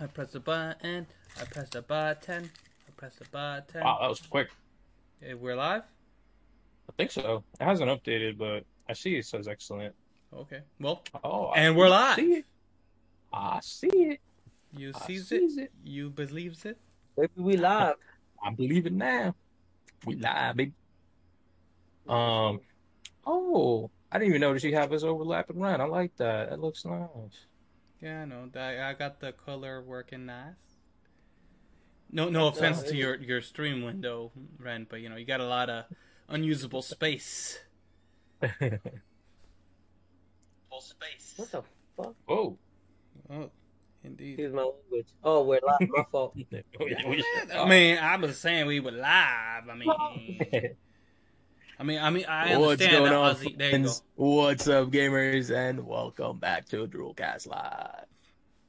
I press the button. I press the button. I press the button. Wow, that was quick. Hey, we're live. I think so. It hasn't updated, but I see it says excellent. Okay. Well, Oh, I And we're live. See it. I see it. you I sees sees it. it. You believes it. Maybe we live. I believe it now. We live, baby. Um. Oh, I didn't even notice you have us overlapping run. I like that. That looks nice. Yeah, I know. I, I got the color working nice. No, no offense to your your stream window, Ren, but you know you got a lot of unusable space. Full space. What the fuck? Whoa. Oh, indeed. Excuse my language. Oh, we're live. My fault. Oh, I mean, I was saying we were live. I mean, I mean, I mean, I understand that Ozzy. There you go. What's up, gamers, and welcome back to Droolcast Live.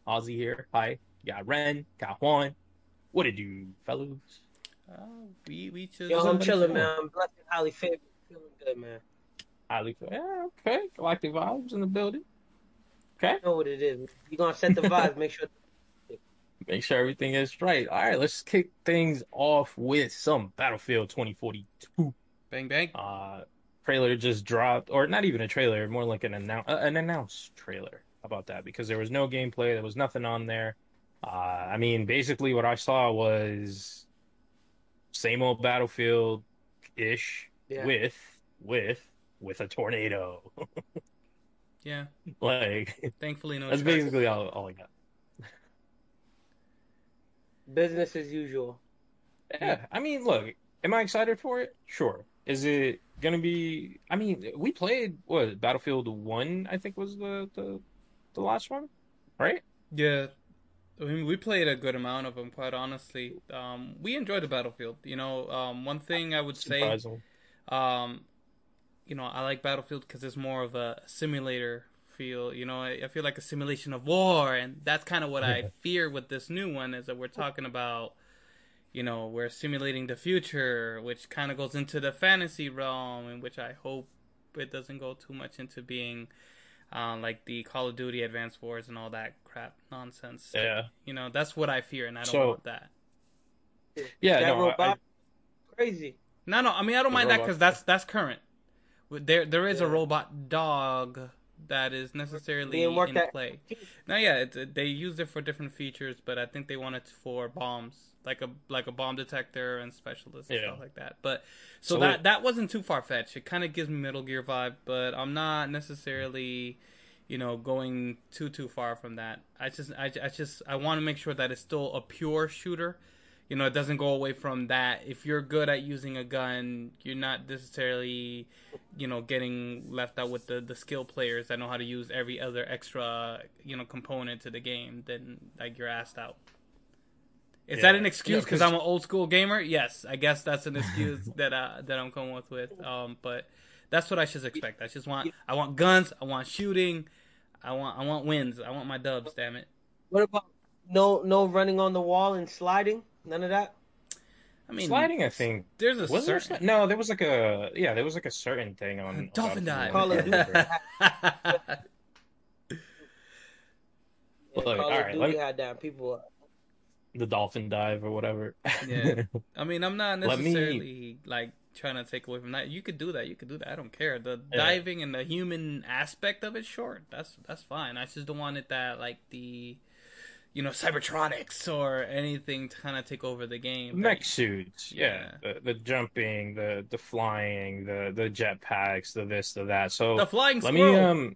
Ozzy here. Hi. Got Ren. Got Juan. What it do, fellows? Uh, we we just Yo, I'm Somebody chilling, man. I'm blessed and highly favored. Feeling good, man. Highly, yeah, okay. Galactic vibes in the building. Okay. You know what it is. You're gonna set the vibes. Make sure. Make sure everything is right. All right, let's kick things off with some Battlefield 2042. Bang bang. Uh, trailer just dropped, or not even a trailer, more like an announce, uh, an announced trailer. How about that? Because there was no gameplay, there was nothing on there. Uh, I mean, basically, what I saw was same old Battlefield ish Yeah. with with with a tornado. Yeah, like thankfully no. that's charges. basically all, all I got. Business as usual. Yeah, I mean, look, am I excited for it? Sure. Is it gonna be? I mean, we played what Battlefield One, I think was the the, the last one, right? Yeah, I mean, we played a good amount of them. Quite honestly, um, we enjoyed the battlefield. You know, um, one thing I would say, um, you know, I like Battlefield because it's more of a simulator feel. You know, I, I feel like a simulation of war, and that's kind of what I fear with this new one is that we're talking about. You know, we're simulating the future, which kind of goes into the fantasy realm, in which I hope it doesn't go too much into being uh, like the Call of Duty Advanced Wars and all that crap nonsense. Yeah, You know, that's what I fear, and I don't So- want that. yeah. that no, I- Crazy. No, no, I mean I don't mind that because that's that's current. There, there is a robot dog that is necessarily in at- play. Now, yeah, it's, they used it for different features, but I think they want it for bombs, like a like a bomb detector and specialists and Yeah. stuff like that. But so, So that it- that wasn't too far fetched. It kind of gives me Metal Gear vibe, but I'm not necessarily, you know, going too too far from that. I just I, I just I want to make sure that it's still a pure shooter. You know, it doesn't go away from that. If you're good at using a gun, you're not necessarily, you know, getting left out with the, the skill players that know how to use every other extra, you know, component to the game. Then like you're asked out. Is that an excuse Yeah, I'm an old school gamer? Yes, I guess that's an excuse that uh, that I'm coming with with. Um, but that's what I should expect. I just want I want guns. I want shooting. I want I want wins. I want my dubs. Damn it. What about no no running on the wall and sliding? None of that. I mean, sliding. I think There's a was there? certain sli- No, there was like a yeah, there was like a certain thing on on dolphin dive. Call of. Duty. Look, Call of Duty let me- had that. People. The dolphin dive or whatever. Yeah. I mean, I'm not necessarily like trying to take away from that. You could do that. You could do that. I don't care. The Yeah. diving and the human aspect of it, sure, that's that's fine. I just don't want it that like the, you know, cybertronics or anything to kind of take over the game. Mech suits, yeah, Yeah. The, the jumping, the the flying, the the jetpacks, the this, the that. So The flying let squirrel. me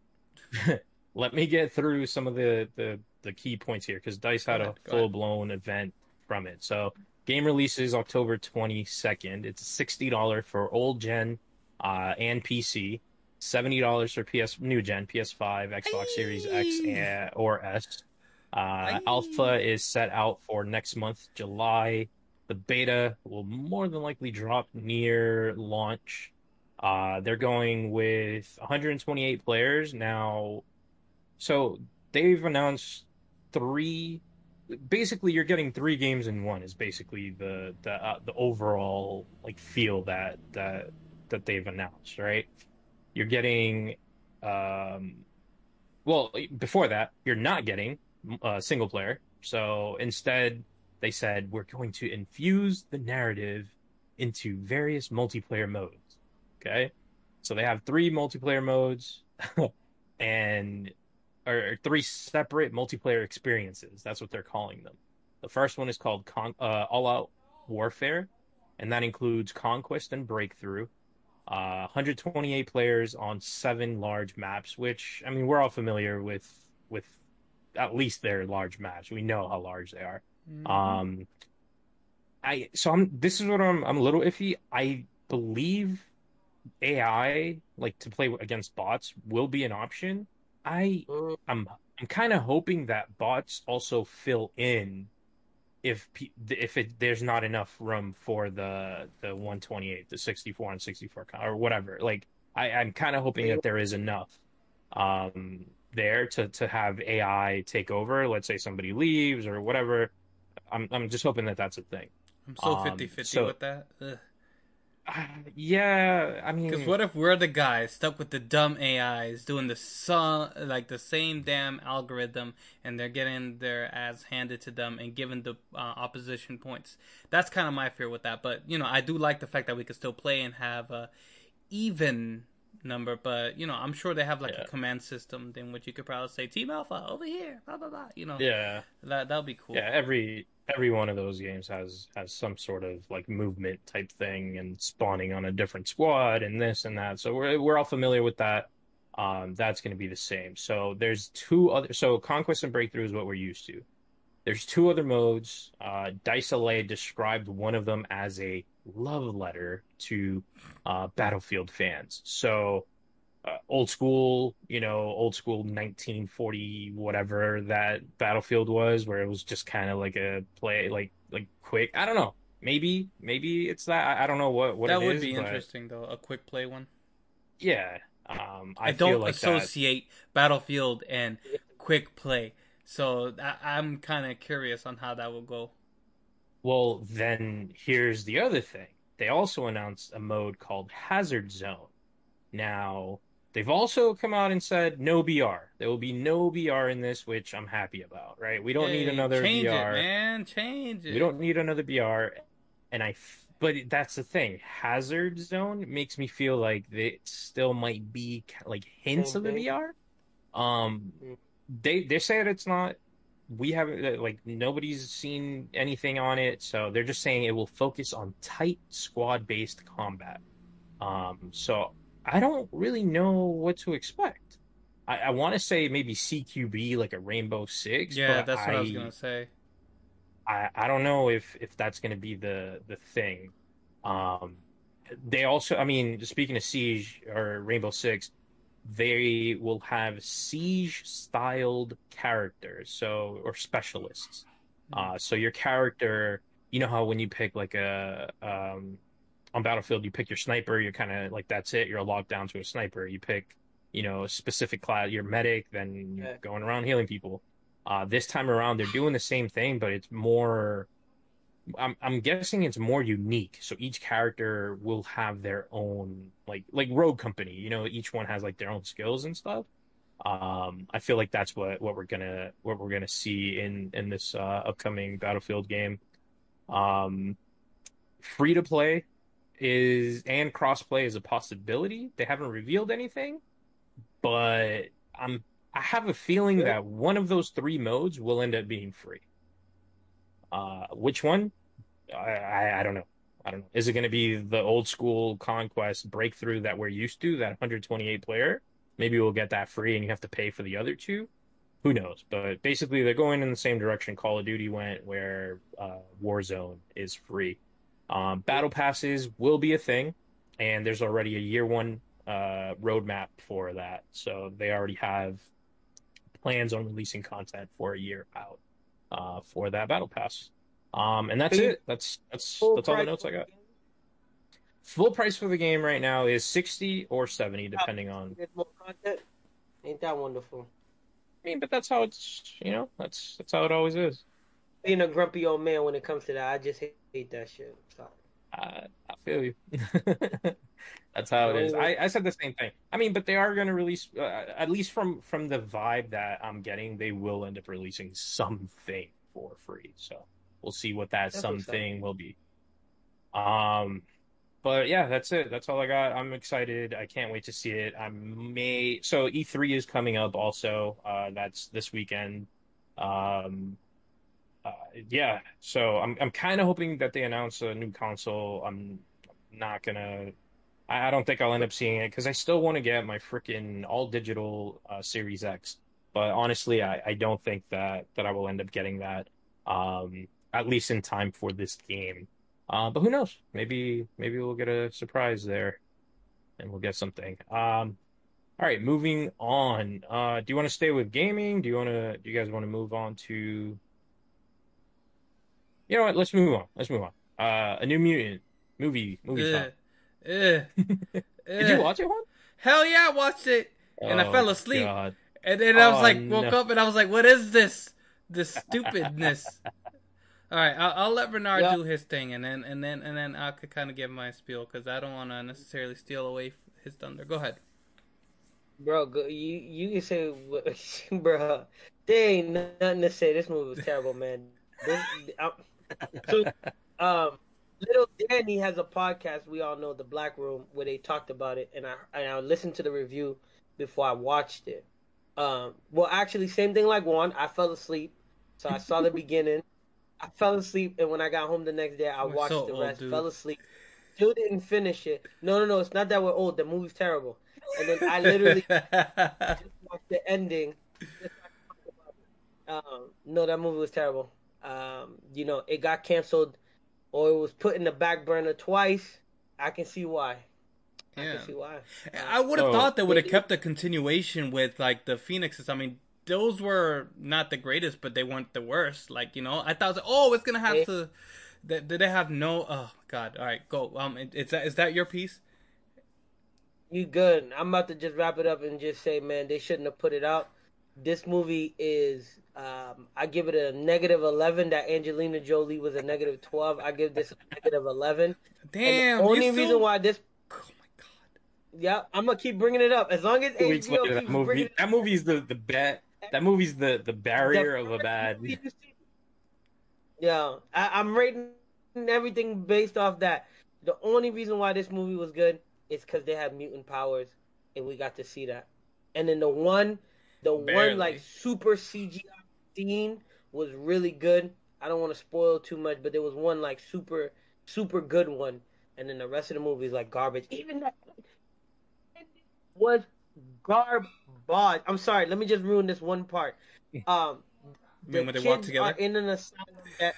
um, let me get through some of the the the key points here because Dice had ahead, a full blown event from it. So game releases October twenty second. It's sixty dollar for old gen, uh, and PC. Seventy dollars for PS new gen, PS5, Xbox Series X, and, or S. Uh, alpha is set out for next month, July. The beta will more than likely drop near launch. Uh, they're going with 128 players now. So they've announced three. Basically, you're getting three games in one. Is basically the the uh, the overall like feel that that that they've announced. Right? You're getting, um, well, before that, you're not getting uh, single player. So instead, they said we're going to infuse the narrative into various multiplayer modes. Okay, so they have three multiplayer modes, and or three separate multiplayer experiences. That's what they're calling them. The first one is called Con- uh, All Out Warfare, and that includes Conquest and Breakthrough. Uh, 128 players on seven large maps, which I mean we're all familiar with with at least their large maps. We know how large they are. Mm-hmm. Um, I so I'm this is what I'm I'm a little iffy. I believe AI like to play against bots will be an option. I mm. I'm I'm kind of hoping that bots also fill in if if it, there's not enough room for the the 128, the 64 and 64 or whatever. Like I, I'm kind of hoping that there is enough um, there to to have AI take over. Let's say somebody leaves or whatever. I'm I'm just hoping that that's a thing. I'm so 50 50 um, so, with that. Ugh. yeah, I mean, because what if we're the guys stuck with the dumb AIs doing the some like the same damn algorithm, and they're getting their ass handed to them and given the uh, opposition points? That's kind of my fear with that. But you know, I do like the fact that we could still play and have a even number. But you know, I'm sure they have like yeah. a command system in which you could probably say Team Alpha over here, blah blah blah. You know, yeah, that that'll be cool. Yeah, every every one of those games has has some sort of like movement type thing and spawning on a different squad and this and that. So we're we're all familiar with that. Um, that's going to be the same. So there's two other. So conquest and breakthrough is what we're used to. There's two other modes. Uh, Dice LA described one of them as a love letter to uh, Battlefield fans. So uh, old school, you know, old school 1940 whatever that Battlefield was, where it was just kind of like a play, like like quick. I don't know. Maybe maybe it's that. I, I don't know what what that would is, be interesting though. A quick play one. Yeah. Um, I, I don't like associate that... Battlefield and quick play, so I, I'm kind of curious on how that will go. Well, then here's the other thing. They also announced a mode called Hazard Zone. Now, They've also come out and said no BR. There will be no BR in this, which I'm happy about. Right? We don't hey, need another change BR. It, man, change it. We don't need another BR. And I, but that's the thing. Hazard Zone makes me feel like it still might be like hints of a BR. Um, mm. they they said it's not. We haven't uh, like nobody's seen anything on it, so they're just saying it will focus on tight squad based combat. Um, so I don't really know what to expect. I, I want to say maybe CQB like a Rainbow Six. Yeah, that's what I, I was gonna say. I, I don't know if if that's gonna be the the thing. Um, they also, I mean, speaking of Siege or Rainbow Six, they will have siege styled characters, so or specialists. Hmm. Uh, so your character, you know how when you pick like a um, on Battlefield, you pick your sniper. You're kind of like that's it. You're locked down to a sniper. You pick, you know, a specific class. You're medic. Then you're yeah. going around healing people. Uh, this time around, they're doing the same thing, but it's more. I'm I'm guessing it's more unique. So each character will have their own like like Rogue Company. You know, each one has like their own skills and stuff. Um, I feel like that's what what we're gonna what we're gonna see in in this uh, upcoming Battlefield game. Um, free to play is and crossplay is a possibility. They haven't revealed anything, but I'm I have a feeling that one of those three modes will end up being free. Uh, which one? I, I, I don't know. I don't know. Is it going to be the old school conquest breakthrough that we're used to, that 128 player? Maybe we'll get that free and you have to pay for the other two. Who knows? But basically, they're going in the same direction Call of Duty went, where uh, Warzone is free. Um, battle passes will be a thing, and there's already a year one uh, roadmap for that. So they already have plans on releasing content for a year out uh, for that battle pass. Um, and that's it. That's that's that's all the notes I got. Full price for the game right now is sixty or seventy, depending on. More content. Ain't that wonderful? I mean, but that's how it's you know that's that's how it always is being a grumpy old man when it comes to that. I just hate, hate that shit. Sorry. I, I feel you. That's how it is. I, I said the same thing. I mean, but they are going to release, uh, at least from from the vibe that I'm getting, they will end up releasing something for free. So we'll see what that something will be. Um, but yeah, that's it. That's all I got. I'm excited. I can't wait to see it. I may so E3 is coming up also. Uh, that's this weekend. Um, uh, yeah, so I'm I'm kind of hoping that they announce a new console. I'm not gonna. I, I don't think I'll end up seeing it because I still want to get my freaking all digital uh, Series X. But honestly, I, I don't think that that I will end up getting that. Um, at least in time for this game. Uh, but who knows? Maybe maybe we'll get a surprise there, and we'll get something. Um, all right, moving on. Uh, do you want to stay with gaming? Do you want to? Do you guys want to move on to? You know what? Let's move on. Let's move on. Uh, a New Mutant movie. Movie. Uh, uh, Did you watch it, Juan? Hell yeah, I watched it, and Oh, I fell asleep. God. And then I was Oh, like, woke no. up, and I was like, "What is this? This stupidness." All right, I'll, I'll let Bernard Yeah. do his thing, and then and then and then I could kind of give my spiel because I don't want to necessarily steal away his thunder. Go ahead. Bro, go, you you can say, what- bro, there ain't nothing to say. This movie was terrible, man. This, I'm, so, um, little Danny has a podcast. We all know the Black Room where they talked about it, and I and I listened to the review before I watched it. Um, well, actually, same thing like one. I fell asleep, so I saw the beginning. I fell asleep, and when I got home the next day, I We're watched so the old, rest. dude. Fell asleep. Still didn't finish it. No, no, no. It's not that we're old. The movie's terrible. And then I literally just watched the ending. Um, no, that movie was terrible. Um, you know, it got canceled or it was put in the back burner twice. I can see why. I yeah. can see why. I would have So- thought they would have kept the continuation with like the Phoenixes. I mean, those were not the greatest, but they weren't the worst. Like you know, I thought, oh, it's gonna have Yeah. to. Did did they have no? Oh God! All right, go. Um, is that is that your piece? You good? I'm about to just wrap it up and just say, man, they shouldn't have put it out. This movie is, um, I give it a negative 11. That Angelina Jolie was a negative 12. I give this a negative 11. Damn. and the only you reason still- why this, Oh my God. yeah, I'm gonna keep bringing it up as long as weeks HBO later, that keeps bringing movie. it That movie's the the bet. That movie's the the barrier of a bad. Yeah, I, I'm rating everything based off that. The only reason why this movie was good is because they have mutant powers, and we got to see that. And then the one, the Barely. one like super CGI scene was really good. I don't want to spoil too much, but there was one like super, super good one, and then the rest of the movie is like garbage. Even that was garbage. I'm sorry. Let me just ruin this one part. Um, the when they walk together? in an asylum that,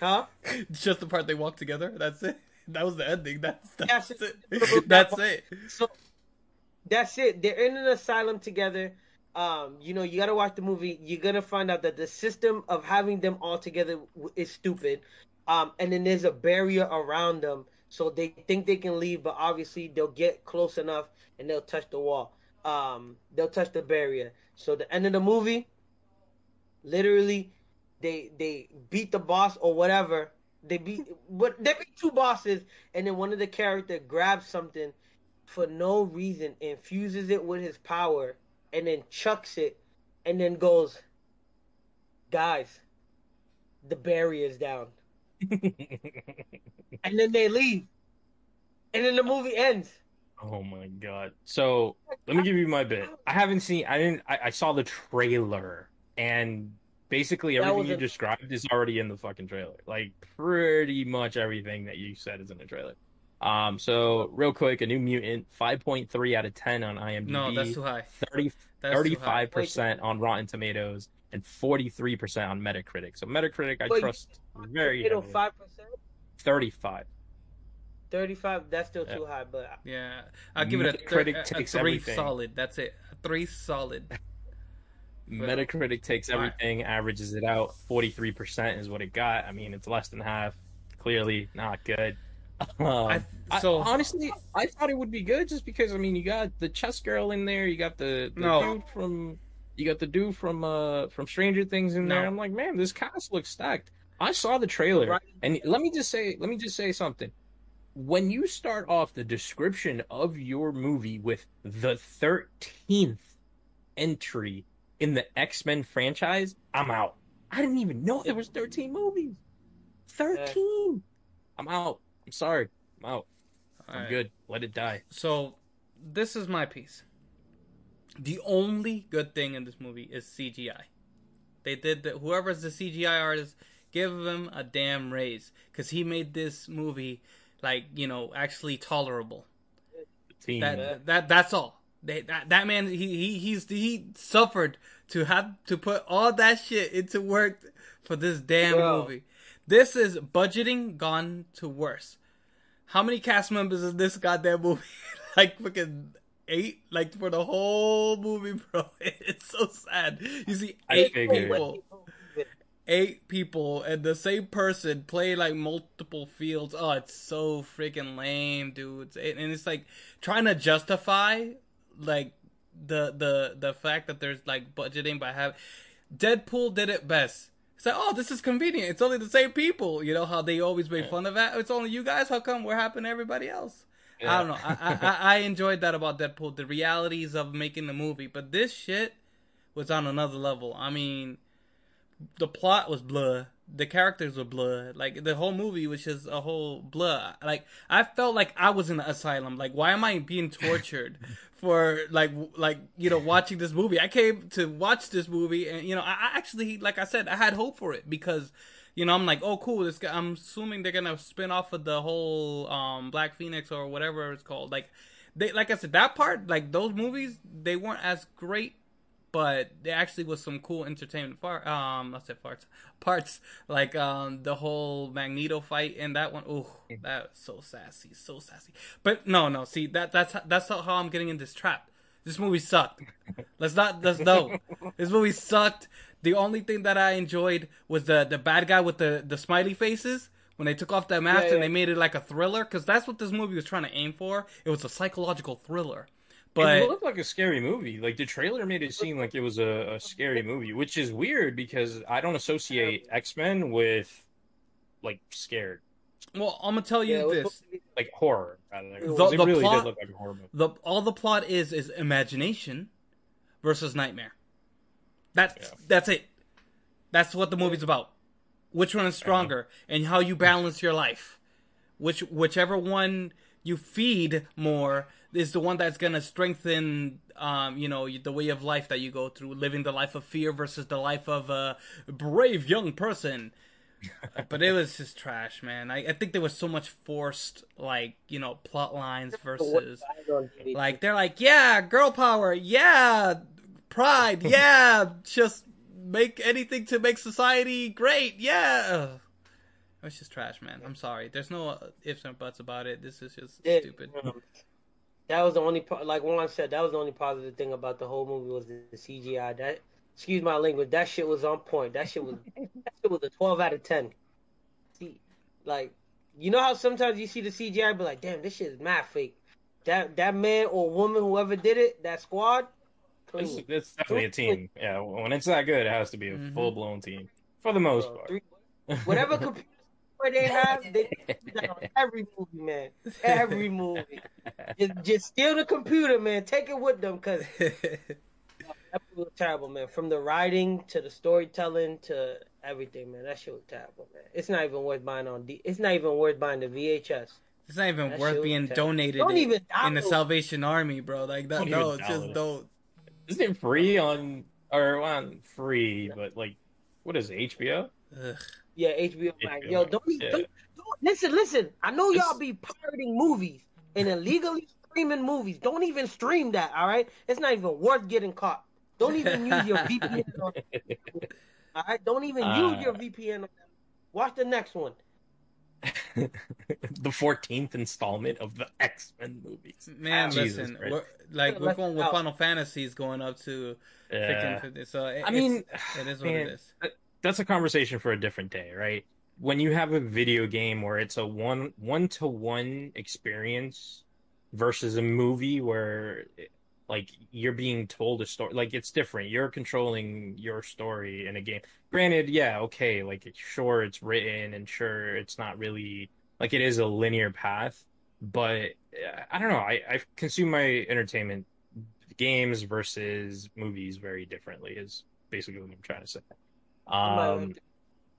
huh? Just the part they walk together. That's it. That was the ending. That's that's Yes. it. That's it. So that's it. They're in an asylum together. Um, you know, you gotta watch the movie. You're gonna find out that the system of having them all together is stupid. Um, and then there's a barrier around them, so they think they can leave, but obviously they'll get close enough and they'll touch the wall. Um, they'll touch the barrier. So the end of the movie, literally, they they beat the boss or whatever. They beat what they beat two bosses, and then one of the character grabs something for no reason, infuses it with his power, and then chucks it, and then goes, guys, the barrier's down, and then they leave, and then the movie ends. Oh my god. So let me give you my bit. I haven't seen I didn't I, I saw the trailer and basically everything was you a- described is already in the fucking trailer. Like pretty much everything that you said is in the trailer. Um so real quick, a new mutant, five point three out of ten on IMDb. No, that's too high. 30, That's too high. 35% on Rotten Tomatoes and 43% on Metacritic. So Metacritic I But trust very Tomato heavily. five percent, 35. thirty-five. That's still Yeah. too high, but Yeah, I'll give it a, thir- Metacritic a, a three everything. solid. That's it. A three solid. Metacritic takes Alright. everything, averages it out. 43% is what it got. I mean, it's less than half. Clearly not good. Um, I, I- so honestly, I thought it would be good just because I mean, you got the chess girl in there, you got the, the No. dude from you got the dude from uh from Stranger Things in there. I'm like, man, this cast looks stacked. I saw the trailer, Right. and let me just say, let me just say something. when you start off the description of your movie with the 13th entry in the X-Men franchise, I'm out. I didn't even know there was 13 movies. 13. I'm out. I'm sorry. I'm out. I'm Alright. good. Let it die. So, this is my piece. The only good thing in this movie is CGI. They did the whoever's the CGI artist, give him a damn raise because he made this movie like you know actually tolerable. Team. That that that's all. They, that that man he he he's he suffered to have to put all that shit into work for this damn Bro. movie. This is budgeting gone to worse. How many cast members is this goddamn movie? like fucking eight, like for the whole movie, bro. It's so sad. You see eight people, eight people, and the same person play like multiple fields. Oh, it's so freaking lame, dude. And it's like trying to justify like the the the fact that there's like budgeting by having Deadpool did it best. Like, oh, this is convenient. It's only the same people. You know how they always make fun of that. It's only you guys. How come we're happening to everybody else? I don't know. I, I I- enjoyed that about Deadpool, the realities of making the movie. But this shit was on another level. I mean, the plot was blur. The characters were blood. Like the whole movie was just a whole blood. Like I felt like I was in an asylum. Like why am I being tortured for like w- like you know watching this movie? I came to watch this movie, and you know I, I actually like I said I had hope for it because. You know, I'm like, oh, cool. This guy. I'm assuming they're gonna spin off of the whole um, Black Phoenix or whatever it's called. Like, they, like I said, that part, like those movies, they weren't as great but there actually was some cool entertainment far um let's say parts parts like um the whole magneto fight in that one. Oh that was so sassy so sassy. But no no see that that's that's how i'm getting in this trap. This movie sucked. Let's not let's no. This movie sucked. The only thing that i enjoyed was the the bad guy with the the smiley faces. When they took off that mask Yeah, yeah. and they made it like a thriller because that's what this movie was trying to aim for. It was a psychological thriller But but it looked like a scary movie. Like the trailer made it seem like it was a, a scary movie, which is weird because I don't associate X Men with like scared, well i'm gonna tell you Yeah, this supposed to be- like horror. Rather, The- it the really plot- did look like a horror movie. the all the plot is is imagination versus nightmare. That's Yeah. that's it. That's what the movie's about. Which one is uh-huh. stronger and how you balance your life. Which whichever one you feed more is the one that's gonna strengthen um, you know, the way of life that you go through, living the life of fear versus the life of a brave young person. but it was just trash, man. I, I think there was so much forced, like you know, plot lines versus like they're like, yeah, girl power, yeah, pride, yeah, just make anything to make society great, yeah. Ugh. It's just trash, man. I'm sorry. There's no uh, ifs and buts about it. This is just Yeah, stupid. um, That was the only, po- like Juan said, that was the only positive thing about the whole movie was the, the CGI. That, excuse my language, that shit was on point. That shit was, that shit was a twelve out of ten. See, like, you know how sometimes you see the CGI, be like, damn, this shit is mad fake. That that man or woman, whoever did it, that squad, It's, it's definitely a team. Yeah, when it's that good, it has to be a Mhm. full blown team for the most Bro, part. three- whatever computer software they have, they do every movie, man. Every movie. Just, just steal the computer, man. Take it with them, cause that was terrible, man. From the writing to the storytelling to everything, man. That shit was terrible, man. It's not even worth buying on. D- it's not even worth buying the VHS. it's not even That worth being donated Don't even in the. Salvation Army, bro. Like that. Don't No, it's just don't. Isn't it free on or on free? But like, what is it, HBO? Ugh. Yeah, HBO Max. HBO Yo, Max, don't, e- yeah. don't, don't listen, listen. I know y'all be pirating movies and illegally streaming movies. Don't even stream that, all right? It's not even worth getting caught. Don't even use your VPN on all right? Don't even Uh, use your VPN on that. Watch the next one. the fourteenth installment of the X Men movies. Man, Jesus listen, Christ. we're, like we're going with out. Final Fantasies going up to freaking Yeah. 50. So it, I mean, it's- it is what man, it is. That's a conversation for a different day, right? When you have a video game where it's a one one to one experience versus a movie where like you're being told a story, like it's different. You're controlling your story in a game. Granted, yeah, okay, like sure it's written and sure it's not really like it is a linear path, but uh, I don't know. I I consume my entertainment games versus movies very differently. Is basically what I'm trying to say. I might have Um,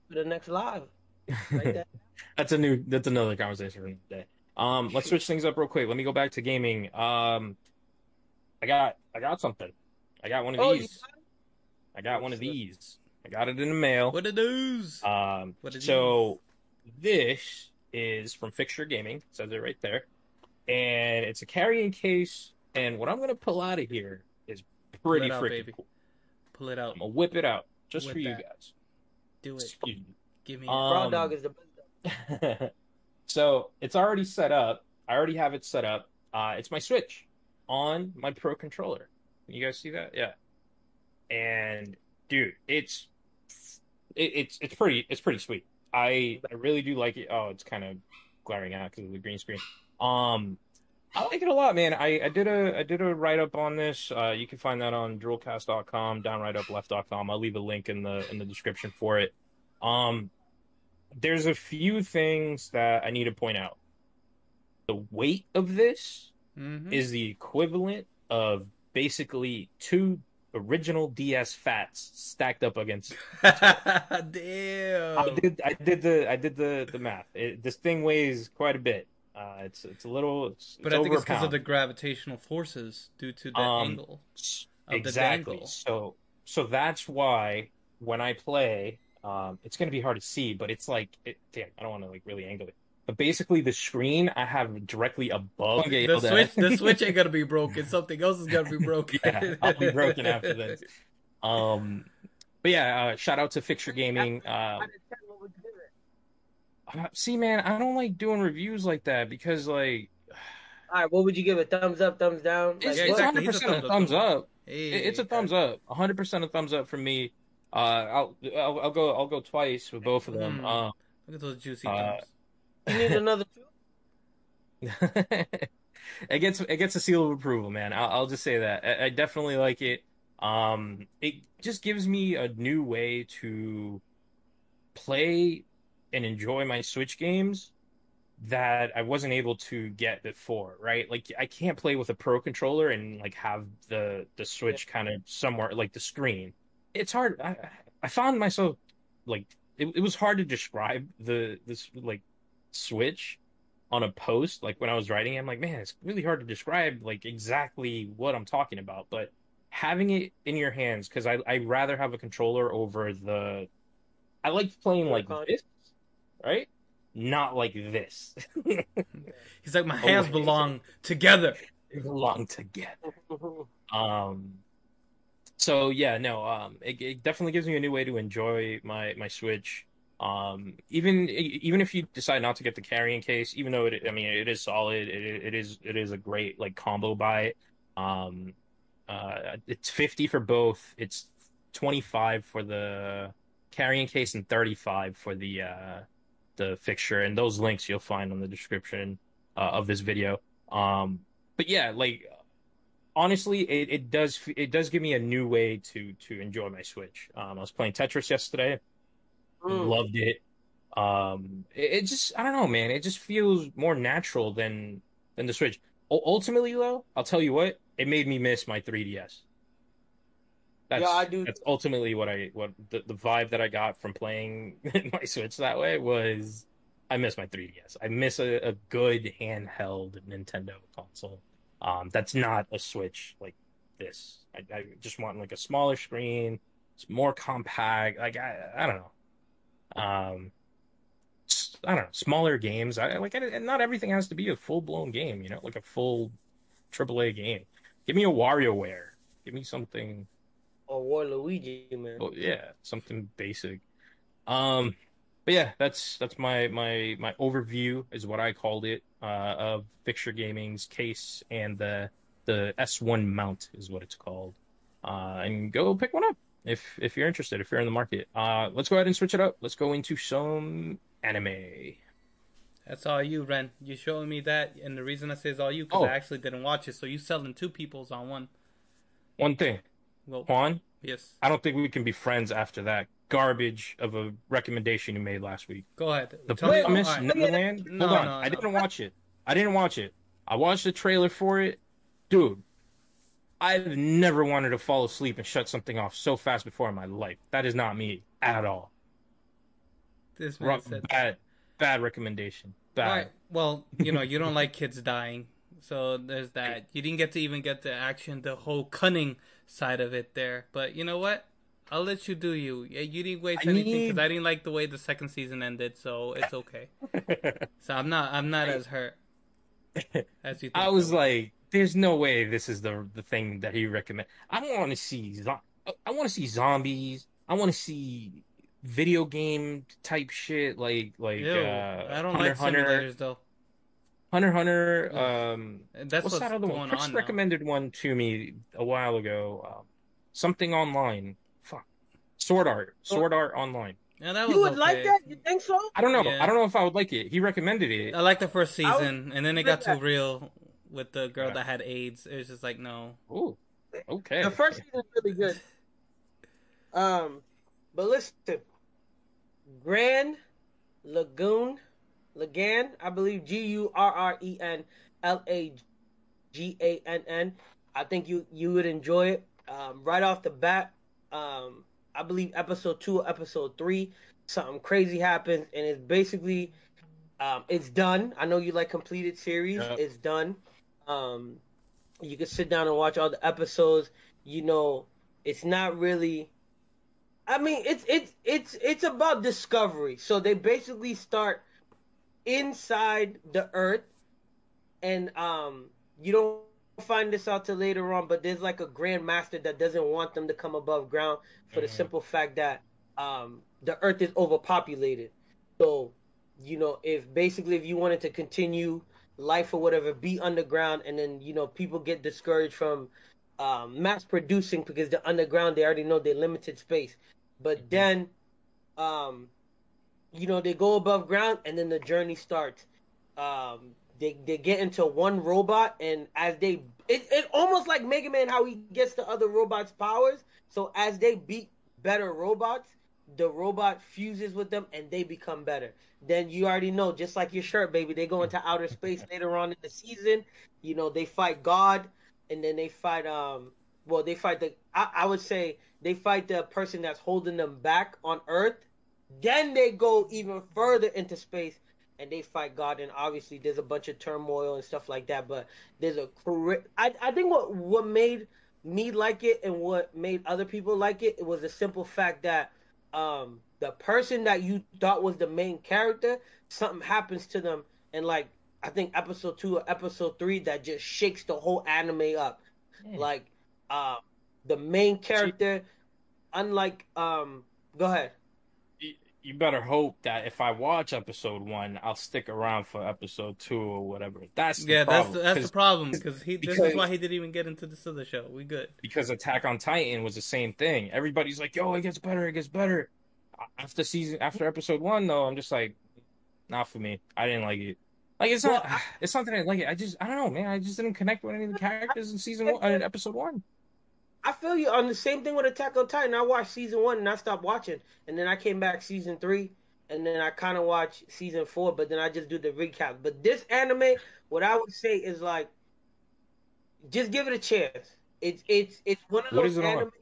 for the next live. Write that. that's a new that's another conversation for another day. Um, let's switch things up real quick. Let me go back to gaming. Um, I got I got something. I got one of Oh, you these. I got one of these. I got it in the mail. What the news? Um, What it so this is from Fixture Gaming. It says it right there, and it's a carrying case. And what I'm gonna pull out of here is pretty it out, freaking baby. cool. Pull it out. I'm gonna whip it out just Whip for you that. guys. Do it. Excuse Give me. Um, it. Raw dog is the best. me. so it's already set up. I already have it set up. Uh, it's my Switch on my Pro controller. You guys see that? Yeah. And dude, it's it, it's it's pretty it's pretty sweet. I I really do like it. Oh, it's kind of glaring out because of the green screen. Um, I like it a lot, man. I, I did a I did a write up on this. Uh, you can find that on drillcast.com, down right up left.com. I'll leave a link in the in the description for it. Um, there's a few things that I need to point out. The weight of this Mhm. is the equivalent of basically two original DS fats stacked up against Damn. I did. I did the. I did the the math. It, this thing weighs quite a bit. Uh, it's it's a little. It's, But it's I think it's because of the gravitational forces due to the Um, angle of the exactly. So so that's why when I play, um, it's gonna be hard to see, but it's like, it, damn, I don't want to like really angle it. But basically, the screen I have directly above. The switch, the switch ain't gonna be broken. Something else is gonna be broken. Yeah, I'll be broken after this. Um, but yeah, uh, shout out to Fixture Gaming. Uh, Out of 10, what would you give it? uh, see, man, I don't like doing reviews like that because like All right, what would you give it? Thumbs up, thumbs down? it's, Like, Yeah, it's exactly. 100% He's a a thumbs thumbs up. up. Hey, It's a thumbs up, 100% a thumbs up for me. Uh, I'll, I'll I'll go I'll go twice with both of them. Mm. Uh, Look at those juicy Uh, thumbs. You need another two? it gets it gets a seal of approval, man. I'll, I'll just say that I, I definitely like it. Um, it just gives me a new way to play and enjoy my Switch games that I wasn't able to get before, right? Like I can't play with a Pro controller and like have the the Switch kind of somewhere like the screen. It's hard. I I found myself like it, it was hard to describe the this like Switch on a post like when I was writing it, I'm like, man, it's really hard to describe like exactly what I'm talking about, but having it in your hands because I I rather have a controller over the I like playing like this, right? Not like this. He's like, my hands wait. belong together. They belong together. Um, so yeah, no, um, it, it definitely gives me a new way to enjoy my my Switch. Um, even even if you decide not to get the carrying case, even though it, I mean, it is solid. It it is it is a great like combo buy. Um, uh, it's fifty for both. It's twenty five for the carrying case and thirty five for the uh the fixture. And those links you'll find on the description uh, of this video. Um, but yeah, like honestly, it, it does it does give me a new way to to enjoy my Switch. Um, I was playing Tetris yesterday, Mm. loved it. Um, it, it just I don't know, man. It just feels more natural than than the Switch. U- ultimately, though, I'll tell you what, it made me miss my 3DS. That's, Yeah, I do. That's ultimately what I what the, the vibe that I got from playing my Switch that way was. I miss my 3DS. I miss a, a good handheld Nintendo console. Um, that's not a Switch like this. I, I just want like a smaller screen. It's more compact. Like I, I don't know. Um, I don't know. Smaller games. I like. I, and not everything has to be a full blown game. You know, like a full AAA game. Give me a WarioWare. Give me something. Or Waluigi, man. Oh yeah, something basic. Um, but yeah, that's that's my my my overview is what I called it uh, of Fixture Gaming's case and the the S1 mount is what it's called. Uh, and go pick one up if if you're interested, if you're in the market. Uh, let's go ahead and switch it up. Let's go into some anime. That's all you, Ren. You showing me that, and the reason I say it's all you because Oh. I actually didn't watch it. So you selling two people's on one. One thing, Well, Juan, yes. I don't think we can be friends after that garbage of a recommendation you made last week. Go ahead. The Tell all right. Neverland. No, Hold on, no, I didn't watch it. I didn't watch it. I watched the trailer for it, dude. I've never wanted to fall asleep and shut something off so fast before in my life. That is not me at all. This man Ru- said Bad, bad recommendation. Bad. Right. Well, you know, you don't like kids dying, so there's that. You didn't get to even get the action, the whole cunning side of it there. But you know what? I'll let you do you. Yeah, You didn't waste I anything because need- I didn't like the way the second season ended, so it's okay. So I'm not, I'm not as hurt as you. Think I was I like, "There's no way this is the the thing that he recommend." I want to see, zo- I want to see zombies. I want to see video game type shit, like like Ew, uh, I don't Hunter like Hunter, simulators though. Hunter Hunter. Ugh. Um, That's what's, what's that other going one? Chris on now. recommended one to me a while ago. Um, something online. Fuck. Sword Art. Sword Art Online. Yeah, that was You would like that? You think so? I don't know. Yeah. I don't know if I would like it. He recommended it. I liked the first I was- season, and then it got too real with the girl Yeah. that had AIDS. It was just like, no. Oh, okay. The first season is really good. Um, but listen, Gurren Lagann, Lagann, I believe G U R R E N L A G A N N. I think you you would enjoy it. Um, right off the bat, um, I believe episode two, or episode three, something crazy happens, and it's basically, um, it's done. I know you like completed series. Yep. It's done. Um, you can sit down and watch all the episodes. You know, it's not really. I mean, it's it's it's it's about discovery. So they basically start inside the Earth, and um, you don't find this out till later on. But there's like a Grand Master that doesn't want them to come above ground for the Mhm. simple fact that um, the Earth is overpopulated. So, you know, if basically if you wanted to continue life or whatever, be underground, and then you know people get discouraged from um, mass producing because the underground they already know they're limited space. But Mhm. then, um, you know, they go above ground, and then the journey starts. Um, they they get into one robot, and as they it it almost like Mega Man how he gets the other robots' powers. So as they beat better robots, the robot fuses with them, and they become better. Then you already know, just like your shirt, baby, they go into outer space later on in the season. You know, they fight God, and then they fight um well they fight the I, I would say they fight the person that's holding them back on Earth. Then they go even further into space and they fight God. And obviously there's a bunch of turmoil and stuff like that. But there's a I I think what what made me like it and what made other people like it, it was the simple fact that um the person that you thought was the main character, something happens to them and like I think episode two or episode three that just shakes the whole anime up. Like uh the main character unlike um go ahead. You better hope that if I watch episode one, I'll stick around for episode two or whatever. That's the Yeah, that's problem. the, that's the problem because he. This is why he didn't even get into this other show. We good. because Attack on Titan was the same thing. Everybody's like, "Yo, it gets better, it gets better." After season, after episode one, though, I'm just like, not for me. I didn't like it. Like it's not, I- it's not that I like it. I just, I don't know, man. I just didn't connect with any of the characters in season one, uh, in episode one. I feel you on the same thing with Attack on Titan. I watched season one and I stopped watching, and then I came back season three, and then I kind of watched season four, but then I just do the recap. But this anime, what I would say is like, just give it a chance. It's it's it's one of What those it on? anime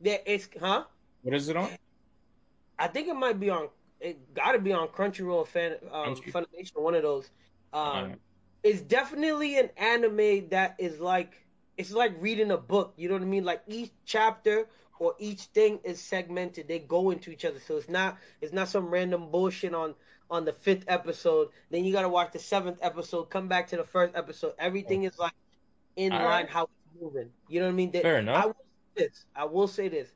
that it's huh? What is it on? I think it might be on. It got to be on Crunchyroll, fan, um. Funimation, one of those. Um, Alright. It's definitely an anime that is like it's like reading a book. You know what I mean? Like each chapter or each thing is segmented. They go into each other, so it's not it's not some random bullshit on on the fifth episode. Then you got to watch the seventh episode. Come back to the first episode. Everything is like in All line right. how it's moving. You know what I mean? They- Fair enough. I will say this. I will say this.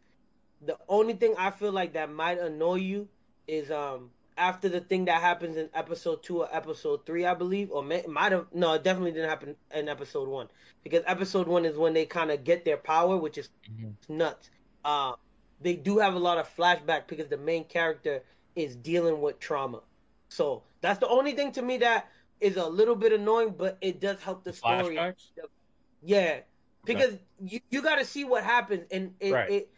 The only thing I feel like that might annoy you is um after the thing that happens in episode two or episode three, I believe, or may, might have no, it definitely didn't happen in episode one because episode one is when they kind of get their power, which is Mhm. nuts. Uh, they do have a lot of flashback because the main character is dealing with trauma, so that's the only thing to me that is a little bit annoying, but it does help the story. Flashbacks. Yeah, because you, you got to see what happens, and it, Right. it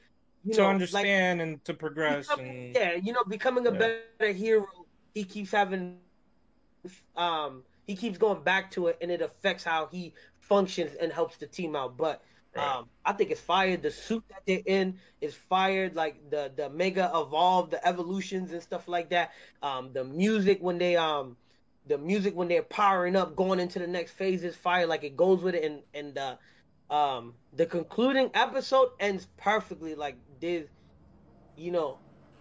you to know, like understand and to progress becoming- and yeah, you know, becoming a Yeah. better hero. He keeps having, um, he keeps going back to it, and it affects how he functions and helps the team out. But Right. um, I think it's fired. The suit that they're in is fired. Like the the mega evolve, the evolutions and stuff like that. Um, the music when they um, the music when they're powering up, going into the next phase is fire. Like it goes with it, and and uh, um, the concluding episode ends perfectly. Like there's, you know,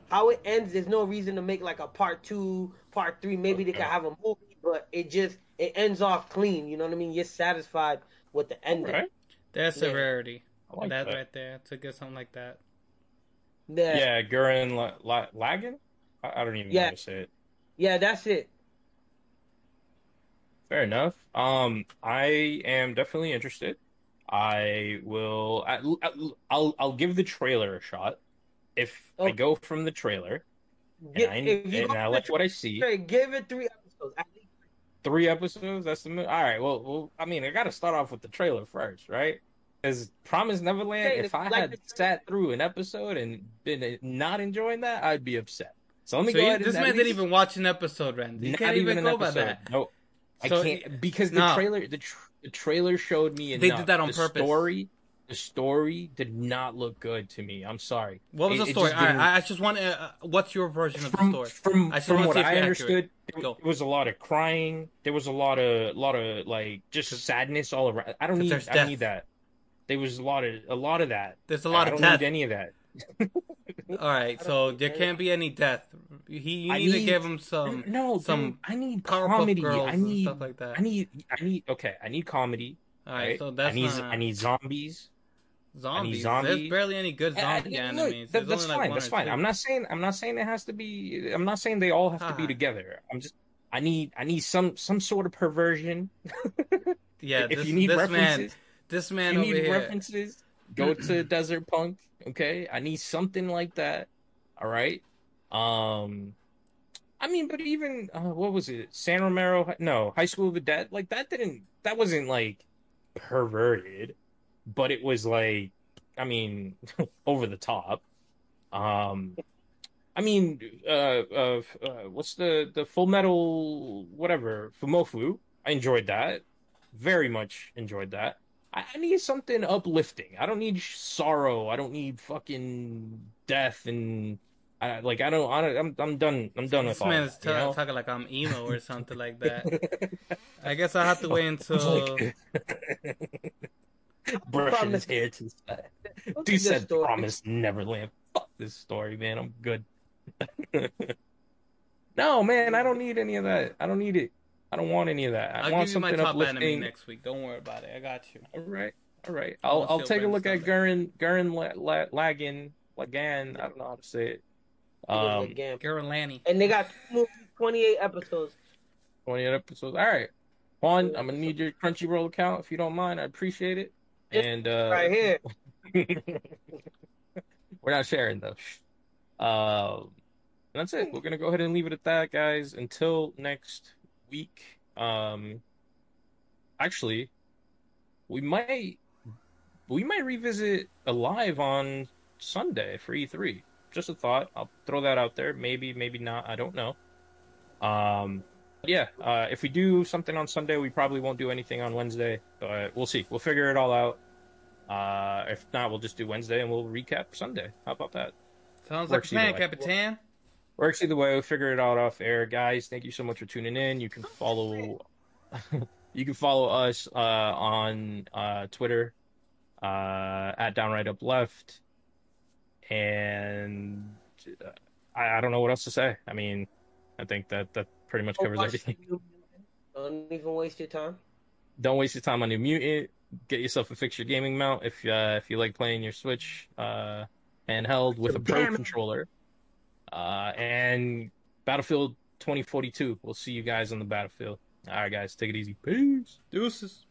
how it ends. There's no reason to make like a part two, part three. Maybe they could have a movie, but it just it ends off clean. You know what I mean? You're satisfied with the ending. right. That's a rarity. I like that, that. right there to get something like that. Yeah, yeah, Yeah, Gurren La- La- Lagann. I-, I don't even know Yeah. how to say it. yeah that's it. Fair enough. Um, I am definitely interested. I will. I, I'll. I'll give the trailer a shot. If I go from the trailer Gi- and I, and I like the what I see, give it three episodes. At least. three episodes. That's the mo- all right. Well, well, I mean, I got to start off with the trailer first, right? Because Promise Neverland. Okay, if if I like had sat through an episode and been uh, not enjoying that, I'd be upset. So let me So go you- ahead. this and man didn't even watch an episode, Rand. You can't even an go by that. No, So- I can't because the No. trailer the, tr- the trailer showed me enough. They did that on the purpose. Story, the story did not look good to me. I'm sorry. What was It- the story? just right, I, I just want. Uh, what's your version of the story? from, I from what I understood, it was a lot of crying. There was a lot of lot of like just sadness all around. I don't need I don't need that. There was a lot of a lot of that. There's a lot of I don't death. need any of that. All right, so there can't be any death. He, you I need to give him some no, some dude, I need Powerpuff comedy. Girls I need stuff like that. I need I need okay. I need comedy. All right, right? so that's I need not I need zombies. zombies. zombies. There's barely any good zombie yeah, There's that- that's only like fine. That's fine. two. I'm not saying I'm not saying it has to be. I'm not saying they all have to be Ah. together. I'm just. I need I need some some sort of perversion. Yeah, if this, you need this man, references, this man you need here. references, go to Desert Punk. Okay, I need something like that. All right. Um, I mean, but even uh, what was it? San Romero? No, High School of the Dead. Like that didn't. That wasn't like perverted, but it was like, I mean, over the top. Um, I mean, uh, uh, uh, what's the the Full Metal whatever Fumoffu? I enjoyed that, very much enjoyed that. I, I need something uplifting. I don't need sorrow. I don't need fucking death and I like I don't. I don't I'm I'm done. I'm done This with all man that, is you ta- know? talking like I'm emo or something like that. I guess I have to wait until. like- brushing his Promise. hair to the side. Look Dude said story. promise Neverland. Fuck this story, man. I'm good. no, man, I don't need any of that. I don't need it. I don't want any of that. I I'll want give you my something top anime uplifting. next week. Don't worry about it. I got you. All right, all right. I I'll I'll take a look at stomach. Gurren Gurren La, La, Lagann Lagann. I don't know how to say it. It was Um, again. Garen Lanny. And they got 28 episodes. 28 episodes. All right, Juan, I'm gonna need your Crunchyroll account if you don't mind. I appreciate it. Just And uh, right here. We're not sharing though. Um, that's it. We're gonna go ahead and leave it at that, guys. Until next week. Um, actually, we might we might revisit Alive on Sunday for E3. Just a thought. I'll throw that out there. Maybe, maybe not. I don't know. Um, but yeah. Uh, if we do something on Sunday, we probably won't do anything on Wednesday. But we'll see. We'll figure it all out. Uh, if not, we'll just do Wednesday and we'll recap Sunday. How about that? Sounds like a plan, either way. Capitan. Works either way. We'll figure it out off air, guys. Thank you so much for tuning in. You can follow, you can follow us uh, on uh, Twitter uh, at downright up left, and uh, I, I don't know what else to say. I mean, I think that that pretty much Go covers everything. Don't even waste your time. Don't waste your time on New Mutant. Get yourself a fixture gaming mount if uh, if you like playing your Switch uh, handheld with a pro Damn controller. Uh, and Battlefield 2042. We'll see you guys on the battlefield. All right, guys, take it easy. Peace. Deuces.